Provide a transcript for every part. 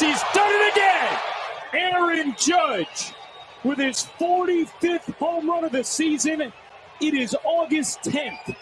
He's done it again. Aaron Judge with his 45th home run of the season. It is August 10th.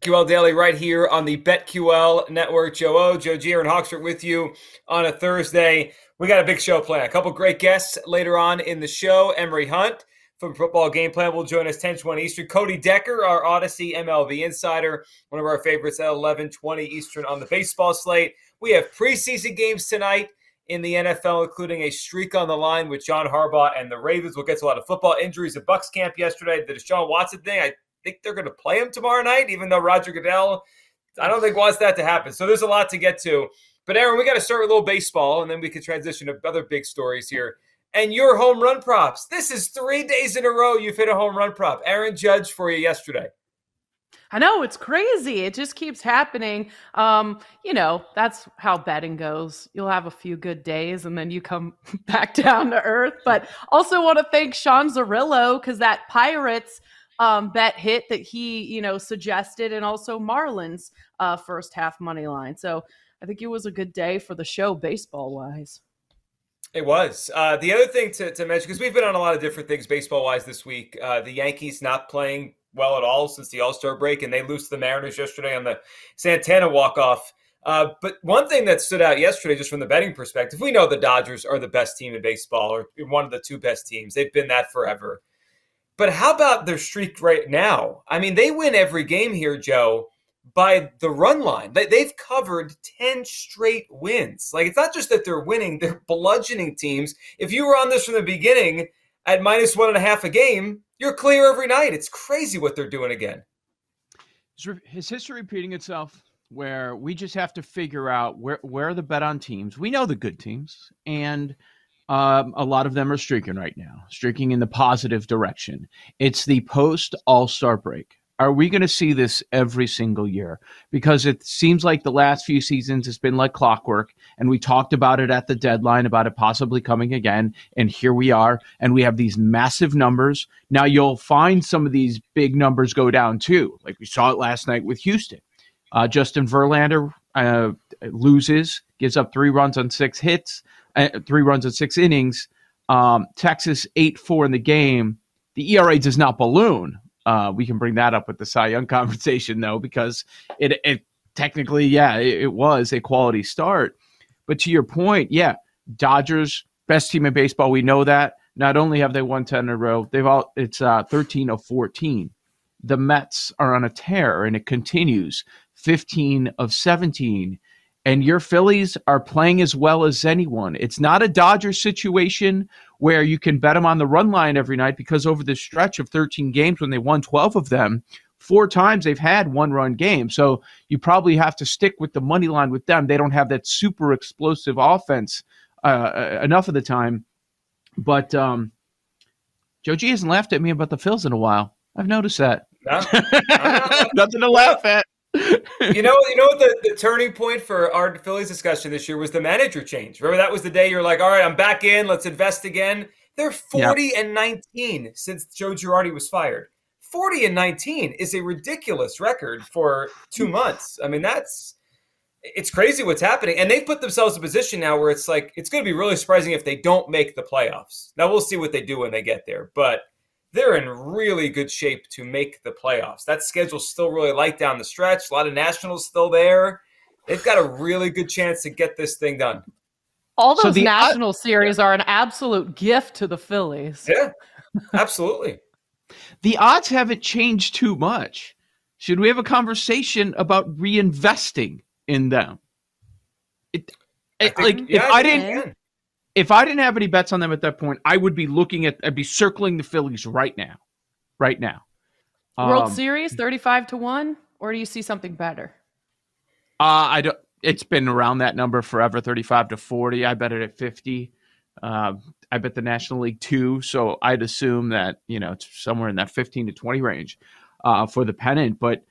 QL Daily right here on the BetQL Network. Joe O, Joe G, and Hawksworth with you on a Thursday. We got a big show planned. A couple great guests later on in the show. Emory Hunt from Football Game Plan will join us 10 20 Eastern. Cody Decker, our Audacy MLB insider, one of our favorites at 11 20 Eastern on the baseball slate. We have preseason games tonight in the NFL, including a streak on the line with John Harbaugh and the Ravens. We'll get to a lot of football injuries at Bucs camp yesterday. The Deshaun Watson thing, I think they're going to play him tomorrow night, even though Roger Goodell, I don't think wants that to happen. So there's a lot to get to. But Aaron, we got to start with a little baseball, and then we can transition to other big stories here. And your home run props. This is three days in a row you've hit a home run prop. Aaron Judge for you yesterday. I know it's crazy. It just keeps happening. Um, you know, that's how betting goes. You'll have a few good days and then you come back down to earth. But also want to thank Sean Zerillo because that Pirates um, bet hit that he, you know, suggested, and also Marlins uh, first half money line. So I think it was a good day for the show, baseball wise. It was. Uh, the other thing to, to mention, because we've been on a lot of different things baseball wise this week, uh, the Yankees not playing well at all since the All Star break, and they lose to the Mariners yesterday on the Santana walk off. Uh, but one thing that stood out yesterday, just from the betting perspective, we know the Dodgers are the best team in baseball, or one of the two best teams. They've been that forever. But how about their streak right now? I mean, they win every game here, Joe, by the run line. They, they've covered 10 straight wins. Like, it's not just that they're winning, they're bludgeoning teams. If you were on this from the beginning at minus one and a half a game, you're clear every night. It's crazy what they're doing again. Is history repeating itself? Where we just have to figure out where where the bet on teams. We know the good teams, and um, a lot of them are streaking right now, streaking in the positive direction. It's the post All Star break. Are we going to see this every single year? Because it seems like the last few seasons has been like clockwork, and we talked about it at the deadline about it possibly coming again, and here we are, and we have these massive numbers. Now you'll find some of these big numbers go down too, like we saw it last night with Houston. Uh, Justin Verlander uh, loses, gives up three runs on six hits uh, three runs on six innings. Um, Texas eight four in the game. The ERA does not balloon. Uh, we can bring that up with the Cy Young conversation though, because it, it technically, yeah, it, it was a quality start. But to your point, yeah, Dodgers best team in baseball. We know that. Not only have they won ten in a row, they've all it's uh, thirteen of fourteen. The Mets are on a tear, and it continues. Fifteen of seventeen and your Phillies are playing as well as anyone. It's not a Dodgers situation where you can bet them on the run line every night because over the stretch of 13 games when they won 12 of them, four times they've had one run game. So you probably have to stick with the money line with them. They don't have that super explosive offense uh, uh enough of the time. But um, Joe G hasn't laughed at me about the Phils in a while. I've noticed that. No, Nothing to laugh at you know, you know what the, the turning point for our Phillies discussion this year was the manager change. Remember that was the day you're like, all right, I'm back in, let's invest again. They're 40 yep. and 19 since Joe Girardi was fired. 40 and 19 is a ridiculous record for two months. I mean, that's it's crazy what's happening. And they've put themselves in a position now where it's like it's going to be really surprising if they don't make the playoffs. Now we'll see what they do when they get there. But they're in really good shape to make the playoffs. That schedule's still really light down the stretch. A lot of nationals still there. They've got a really good chance to get this thing done. All those so the, national uh, series yeah. are an absolute gift to the Phillies. Yeah, absolutely. the odds haven't changed too much. Should we have a conversation about reinvesting in them? It, it like if yeah, I didn't if I didn't have any bets on them at that point, I would be looking at, I'd be circling the Phillies right now, right now. World um, Series, thirty-five to one, or do you see something better? Uh, I don't. It's been around that number forever, thirty-five to forty. I bet it at fifty. Uh, I bet the National League two, so I'd assume that you know it's somewhere in that fifteen to twenty range uh, for the pennant. But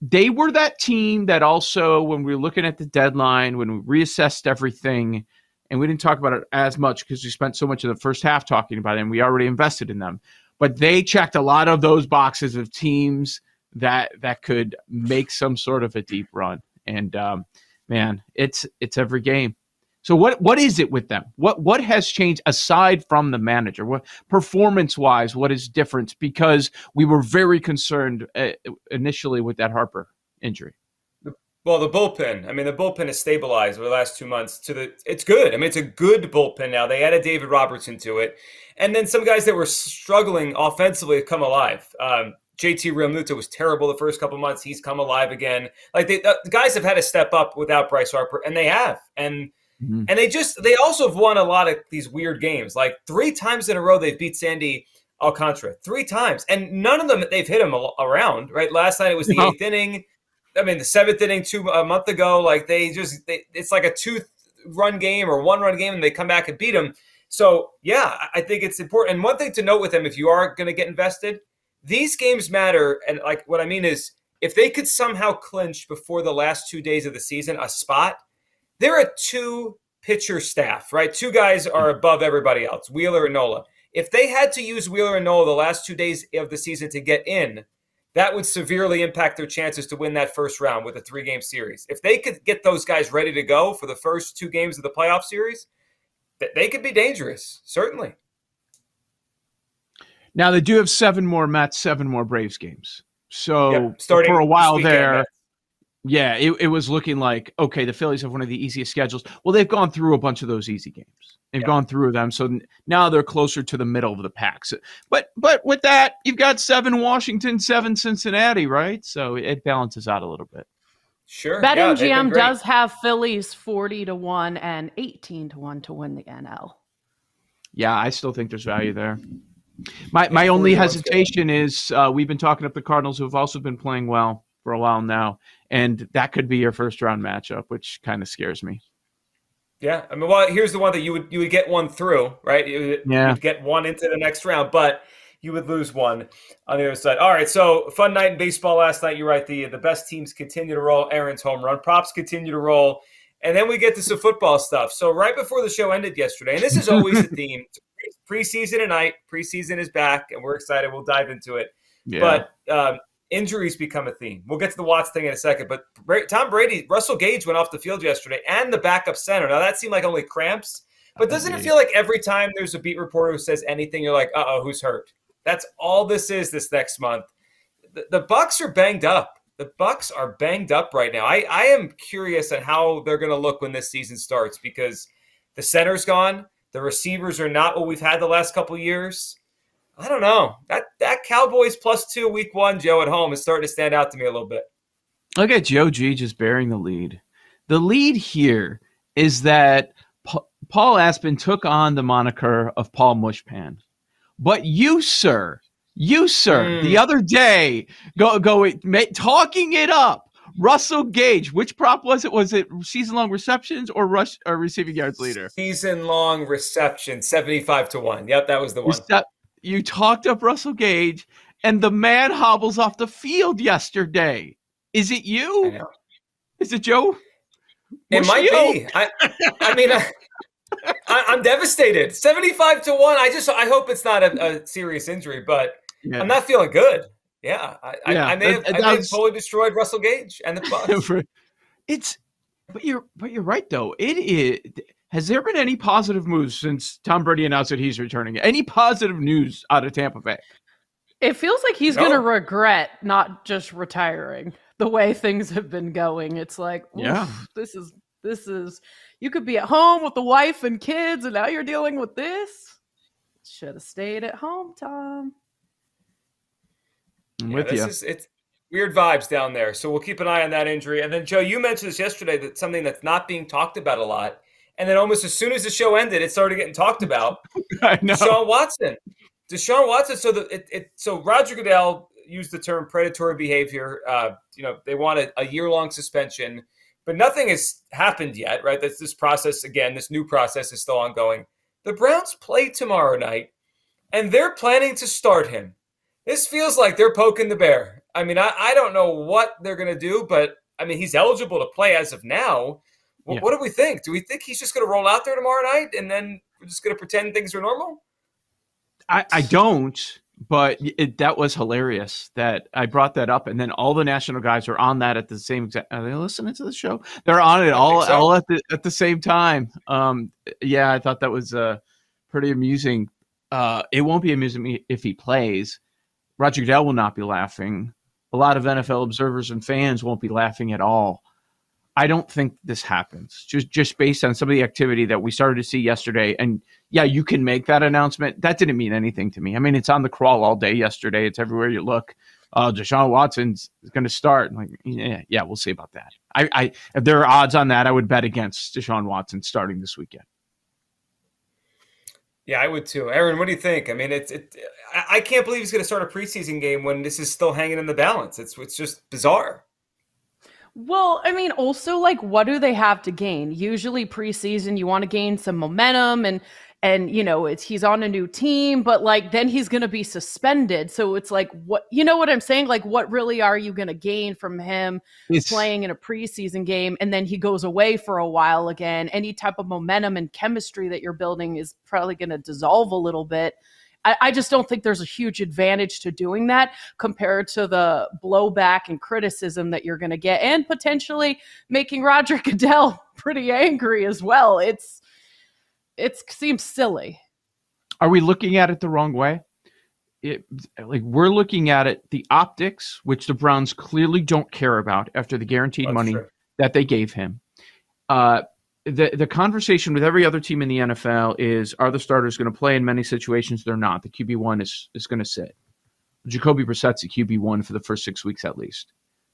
they were that team that also, when we were looking at the deadline, when we reassessed everything and we didn't talk about it as much because we spent so much of the first half talking about it and we already invested in them. But they checked a lot of those boxes of teams that that could make some sort of a deep run. And um, man, it's it's every game. So what what is it with them? What what has changed aside from the manager? What performance wise, what is different? Because we were very concerned uh, initially with that Harper injury. Well, the bullpen. I mean, the bullpen has stabilized over the last two months. To the, it's good. I mean, it's a good bullpen now. They added David Robertson to it, and then some guys that were struggling offensively have come alive. Um, JT Realmuto was terrible the first couple months. He's come alive again. Like they, the guys have had to step up without Bryce Harper, and they have. And mm-hmm. and they just they also have won a lot of these weird games. Like three times in a row, they've beat Sandy Alcantara three times, and none of them they've hit him around. Right, last night it was the no. eighth inning. I mean, the seventh inning two a month ago, like they just they, it's like a two run game or one run game, and they come back and beat them. So yeah, I think it's important. And one thing to note with them, if you are going to get invested, these games matter. And like what I mean is, if they could somehow clinch before the last two days of the season a spot, they're a two pitcher staff, right? Two guys are hmm. above everybody else, Wheeler and Nola. If they had to use Wheeler and Nola the last two days of the season to get in, that would severely impact their chances to win that first round with a three game series. If they could get those guys ready to go for the first two games of the playoff series, they could be dangerous, certainly. Now they do have seven more Mets, seven more Braves games. So yep, starting for a while there, yeah, it, it was looking like okay, the Phillies have one of the easiest schedules. Well, they've gone through a bunch of those easy games. They've yep. gone through them, so now they're closer to the middle of the pack. So, but but with that, you've got seven Washington, seven Cincinnati, right? So it balances out a little bit. Sure. BetMGM yeah, does have Phillies forty to one and eighteen to one to win the NL. Yeah, I still think there's value there. My my only hesitation is uh, we've been talking up the Cardinals, who have also been playing well for a while now, and that could be your first round matchup, which kind of scares me. Yeah, I mean, well, here's the one that you would you would get one through, right? You yeah, would get one into the next round, but you would lose one on the other side. All right, so fun night in baseball last night. You're right. The the best teams continue to roll. Aaron's home run props continue to roll, and then we get to some football stuff. So right before the show ended yesterday, and this is always a theme. Preseason tonight. Preseason is back, and we're excited. We'll dive into it. Yeah. But um, injuries become a theme. We'll get to the Watts thing in a second. But Tom Brady, Russell Gage went off the field yesterday, and the backup center. Now that seemed like only cramps, but doesn't it feel like every time there's a beat reporter who says anything, you're like, uh oh, who's hurt? That's all this is this next month. The, the Bucs are banged up. The Bucs are banged up right now. I, I am curious on how they're going to look when this season starts because the center's gone. The receivers are not what we've had the last couple years. I don't know. That that Cowboys plus two week one, Joe, at home is starting to stand out to me a little bit. Look at Joe G just bearing the lead. The lead here is that pa- Paul Aspen took on the moniker of Paul Mushpan. But you, sir, you, sir, mm. the other day, go go talking it up. Russell Gage, which prop was it? Was it season long receptions or rush or receiving yards leader? Season long reception, 75 to 1. Yep, that was the one. Rece- you talked up Russell Gage, and the man hobbles off the field yesterday. Is it you? Is it Joe? It might be. I, I mean, I, am devastated. 75 to 1. I just, I hope it's not a, a serious injury, but yeah. I'm not feeling good. Yeah. I, yeah. I, I may have, I may have totally destroyed Russell Gage and the Bucs. it's, but you're, but you're right though. It is, has there been any positive moves since Tom Brady announced that he's returning? Any positive news out of Tampa Bay? It feels like he's no. going to regret not just retiring the way things have been going. It's like, yeah, this is this is you could be at home with the wife and kids, and now you're dealing with this. Should have stayed at home, Tom. I'm yeah, with you. Is, it's weird vibes down there, so we'll keep an eye on that injury. And then Joe, you mentioned this yesterday that something that's not being talked about a lot and then almost as soon as the show ended, it started getting talked about. I know. Deshaun Watson. Deshaun Watson. So the it, it so Roger Goodell used the term predatory behavior. Uh, you know, they want a, a year long suspension, but nothing has happened yet, right? That's this process again. This new process is still ongoing. The Browns play tomorrow night, and they're planning to start him. This feels like they're poking the bear. I mean, I, I don't know what they're going to do, but I mean, he's eligible to play as of now. Yeah. What do we think? Do we think he's just going to roll out there tomorrow night and then we're just going to pretend things are normal? I, I don't. but it, that was hilarious that I brought that up, and then all the national guys are on that at the same exact. Are they listening to the show? They're on it all so. all at the at the same time. Um, yeah, I thought that was uh, pretty amusing. Uh, it won't be amusing if he plays. Roger Goodell will not be laughing. A lot of NFL observers and fans won't be laughing at all. I don't think this happens. Just just based on some of the activity that we started to see yesterday. And yeah, you can make that announcement. That didn't mean anything to me. I mean, it's on the crawl all day yesterday. It's everywhere you look. Uh, Deshaun Watson's going to start. Like, yeah, yeah, we'll see about that. I, I, if there are odds on that, I would bet against Deshaun Watson starting this weekend. Yeah, I would too. Aaron, what do you think? I mean, it's it. I can't believe he's going to start a preseason game when this is still hanging in the balance. It's it's just bizarre. Well, I mean, also like, what do they have to gain? Usually, preseason, you want to gain some momentum, and and you know, it's he's on a new team, but like then he's going to be suspended. So it's like, what you know what I'm saying? Like, what really are you going to gain from him it's... playing in a preseason game, and then he goes away for a while again? Any type of momentum and chemistry that you're building is probably going to dissolve a little bit. I, I just don't think there's a huge advantage to doing that compared to the blowback and criticism that you're going to get, and potentially making Roger Goodell pretty angry as well. It's it seems silly. Are we looking at it the wrong way? It, like we're looking at it the optics, which the Browns clearly don't care about after the guaranteed That's money true. that they gave him. Uh, the the conversation with every other team in the NFL is: Are the starters going to play? In many situations, they're not. The QB one is is going to sit. Jacoby Brissett's a QB one for the first six weeks at least.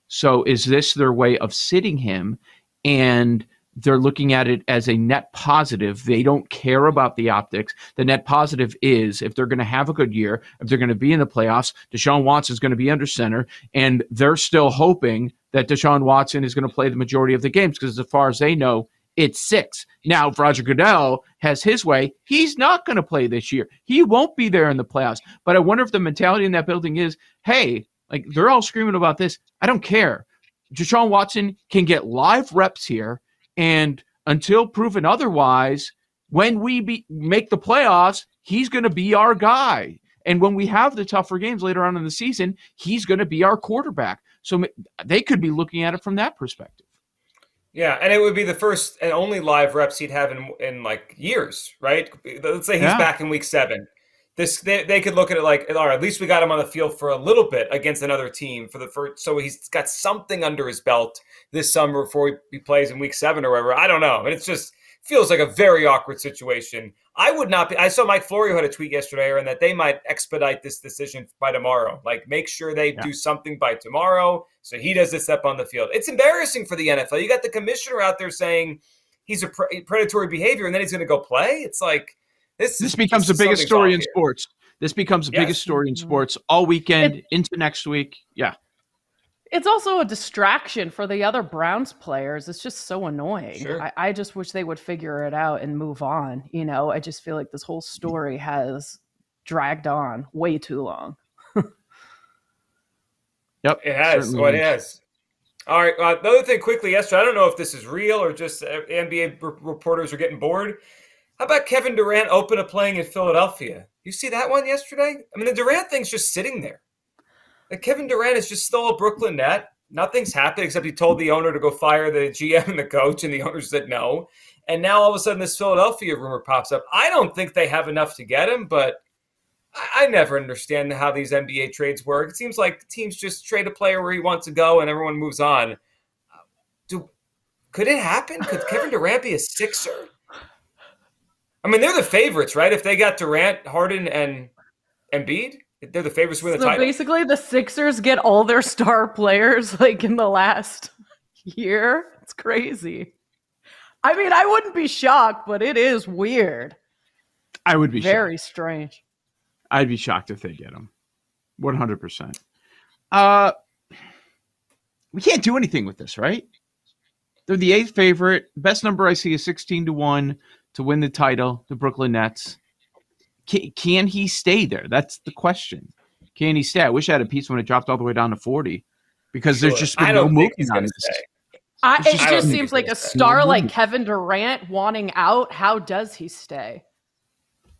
So, is this their way of sitting him? And they're looking at it as a net positive. They don't care about the optics. The net positive is if they're going to have a good year, if they're going to be in the playoffs, Deshaun Watson is going to be under center, and they're still hoping that Deshaun Watson is going to play the majority of the games because, as far as they know, it's six. Now, if Roger Goodell has his way, he's not going to play this year. He won't be there in the playoffs. But I wonder if the mentality in that building is, hey, like they're all screaming about this. I don't care. Deshaun Watson can get live reps here, and until proven otherwise, when we be, make the playoffs, he's going to be our guy. And when we have the tougher games later on in the season, he's going to be our quarterback. So they could be looking at it from that perspective. Yeah, and it would be the first and only live reps he'd have in in like years, right? Let's say he's yeah. back in week seven. This they, they could look at it like, all right, at least we got him on the field for a little bit against another team for the first, so he's got something under his belt this summer before he, he plays in week seven or whatever. I don't know, and it's just feels like a very awkward situation. I would not be. I saw Mike Florio had a tweet yesterday, and that they might expedite this decision by tomorrow. Like, make sure they yeah. do something by tomorrow so he doesn't step on the field. It's embarrassing for the NFL. You got the commissioner out there saying he's a pre- predatory behavior, and then he's going to go play. It's like this. This becomes the biggest story in here. sports. This becomes the yes. biggest story in mm-hmm. sports all weekend it, into next week. Yeah. It's also a distraction for the other Browns players. It's just so annoying. Sure. I, I just wish they would figure it out and move on. You know, I just feel like this whole story has dragged on way too long. yep. It has. What oh, it has. All right. Uh, the other thing quickly yesterday, I don't know if this is real or just uh, NBA reporters are getting bored. How about Kevin Durant open a playing in Philadelphia? You see that one yesterday? I mean, the Durant thing's just sitting there. Kevin Durant is just still a Brooklyn net. Nothing's happened except he told the owner to go fire the GM and the coach, and the owner said no. And now all of a sudden, this Philadelphia rumor pops up. I don't think they have enough to get him, but I, I never understand how these NBA trades work. It seems like teams just trade a player where he wants to go, and everyone moves on. Do could it happen? Could Kevin Durant be a Sixer? I mean, they're the favorites, right? If they got Durant, Harden, and Embiid. They're the favorites to win the so title. basically, the Sixers get all their star players like in the last year. It's crazy. I mean, I wouldn't be shocked, but it is weird. I would be very shocked. strange. I'd be shocked if they get them. One hundred percent. Uh, we can't do anything with this, right? They're the eighth favorite. Best number I see is sixteen to one to win the title. The Brooklyn Nets. Can, can he stay there? That's the question. Can he stay? I wish I had a piece when it dropped all the way down to 40 because sure. there's just been no movement on this. I, it just, just seems like a star no like Kevin Durant wanting out. How does he stay?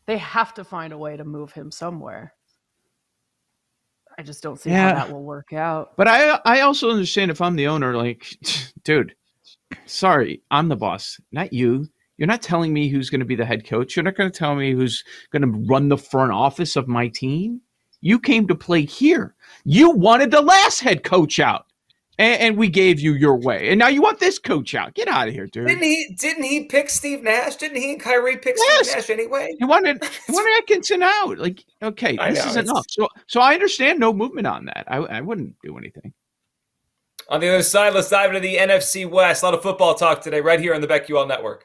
They have to find a way to move him somewhere. I just don't see Yeah. how that will work out. But I I also understand if I'm the owner, like, dude, sorry, I'm the boss, not you. You're not telling me who's going to be the head coach. You're not going to tell me who's going to run the front office of my team. You came to play here. You wanted the last head coach out, and, and we gave you your way, and now you want this coach out. Get out of here, dude. Didn't he? Didn't he pick Steve Nash? Didn't he and Kyrie pick Yes. Steve Nash anyway? You wanted you wanted Atkinson out. Like, okay, I this know, is it's- enough. So, so I understand no movement on that. I, I wouldn't do anything. On the other side, let's dive into the NFC West. A lot of football talk today, right here on the BetQL Network.